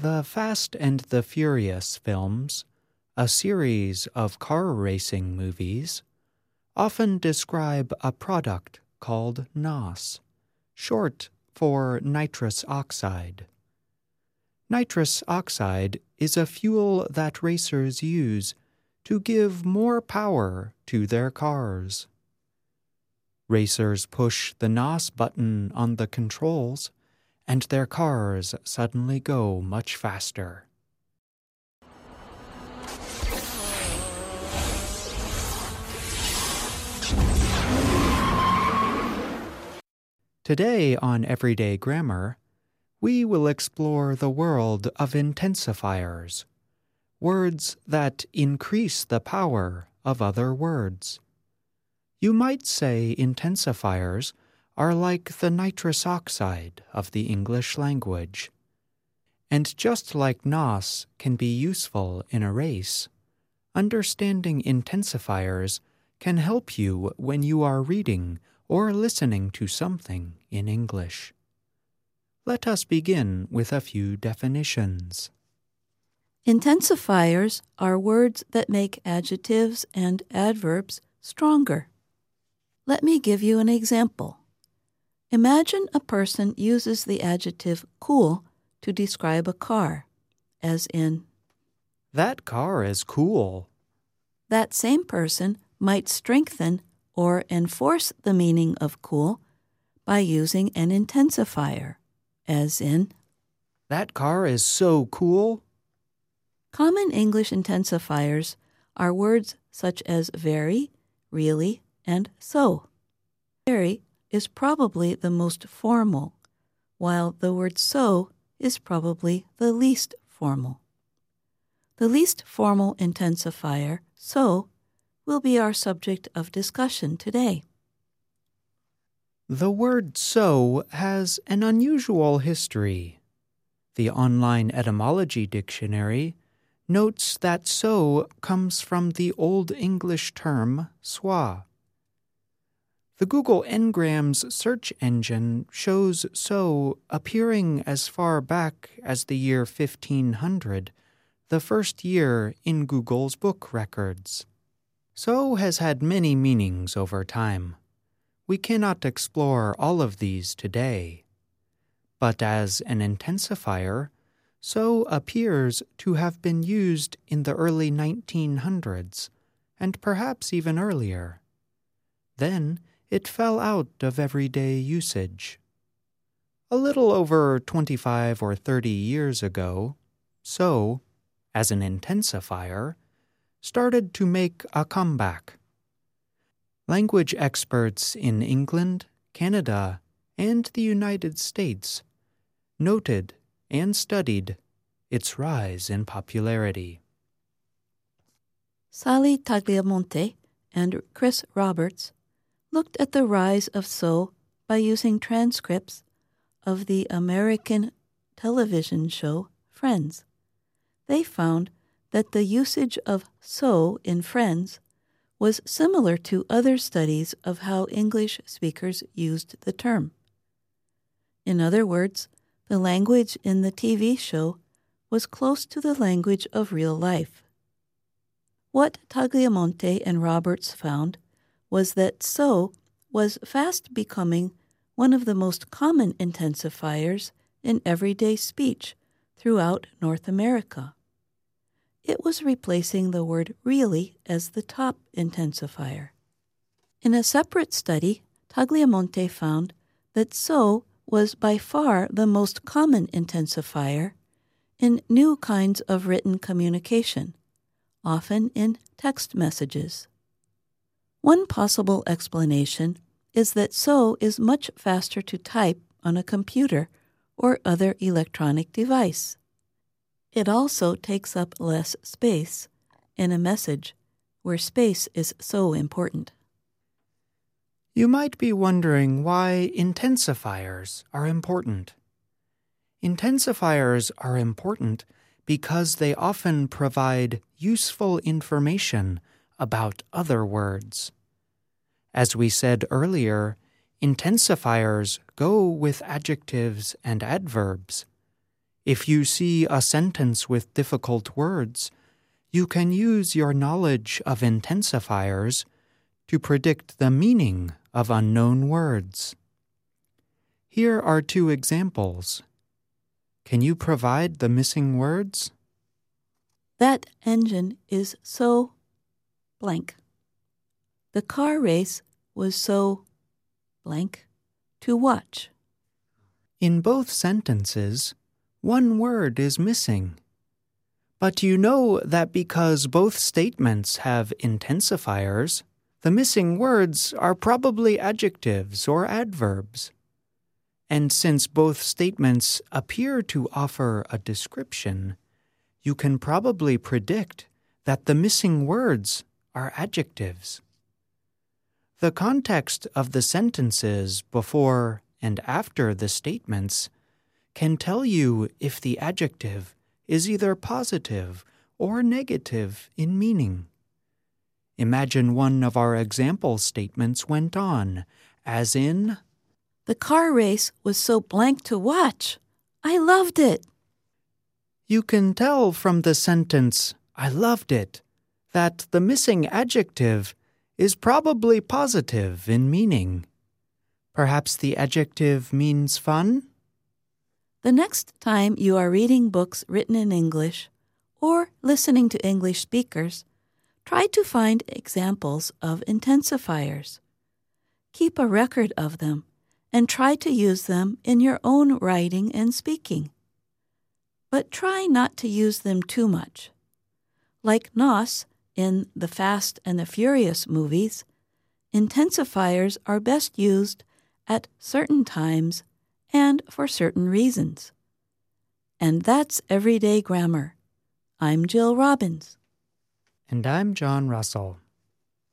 The Fast and the Furious films, a series of car racing movies, often describe a product called NOS, short for nitrous oxide. Nitrous oxide is a fuel that racers use to give more power to their cars. Racers push the NOS button on the controls, and their cars suddenly go much faster. Today on Everyday Grammar, we will explore the world of intensifiers, words that increase the power of other words. You might say intensifiers are like the nitrous oxide of the English language. And just like NOS can be useful in a race, understanding intensifiers can help you when you are reading or listening to something in English. Let us begin with a few definitions. Intensifiers are words that make adjectives and adverbs stronger. Let me give you an example. Imagine a person uses the adjective cool to describe a car, as in, That car is cool. That same person might strengthen or enforce the meaning of cool by using an intensifier, as in, That car is so cool. Common English intensifiers are words such as very, really, and so. Very is probably the most formal, while the word so is probably the least formal. The least formal intensifier, so, will be our subject of discussion today. The word so has an unusual history. The online etymology dictionary notes that so comes from the Old English term swa. The Google Ngrams search engine shows so appearing as far back as the year 1500, the first year in Google's book records. So has had many meanings over time. We cannot explore all of these today. But as an intensifier, so appears to have been used in the early 1900s, and perhaps even earlier. Then it fell out of everyday usage. A little over 25 or 30 years ago, so, as an intensifier, started to make a comeback. Language experts in England, Canada, and the United States noted and studied its rise in popularity. Sally Tagliamonte and Chris Roberts looked at the rise of so by using transcripts of the American television show Friends. They found that the usage of so in Friends was similar to other studies of how English speakers used the term. In other words, the language in the TV show was close to the language of real life. What Tagliamonte and Roberts found was that so was fast becoming one of the most common intensifiers in everyday speech throughout North America. It was replacing the word really as the top intensifier. In a separate study, Tagliamonte found that so was by far the most common intensifier in new kinds of written communication, often in text messages. One possible explanation is that so is much faster to type on a computer or other electronic device. It also takes up less space in a message where space is so important. You might be wondering why intensifiers are important. Intensifiers are important because they often provide useful information about other words. As we said earlier, intensifiers go with adjectives and adverbs. If you see a sentence with difficult words, you can use your knowledge of intensifiers to predict the meaning of unknown words. Here are two examples. Can you provide the missing words? That engine is so blank. The car race was so blank to watch. In both sentences, one word is missing. But you know that because both statements have intensifiers, the missing words are probably adjectives or adverbs. And since both statements appear to offer a description, you can probably predict that the missing words are adjectives. The context of the sentences before and after the statements can tell you if the adjective is either positive or negative in meaning. Imagine one of our example statements went on, as in, The car race was so blank to watch. I loved it. You can tell from the sentence, I loved it, that the missing adjective is probably positive in meaning. Perhaps the adjective means fun? The next time you are reading books written in English or listening to English speakers, try to find examples of intensifiers. Keep a record of them and try to use them in your own writing and speaking. But try not to use them too much. Like Nos in the Fast and the Furious movies, intensifiers are best used at certain times and for certain reasons. And that's everyday grammar. I'm Jill Robbins. And I'm John Russell.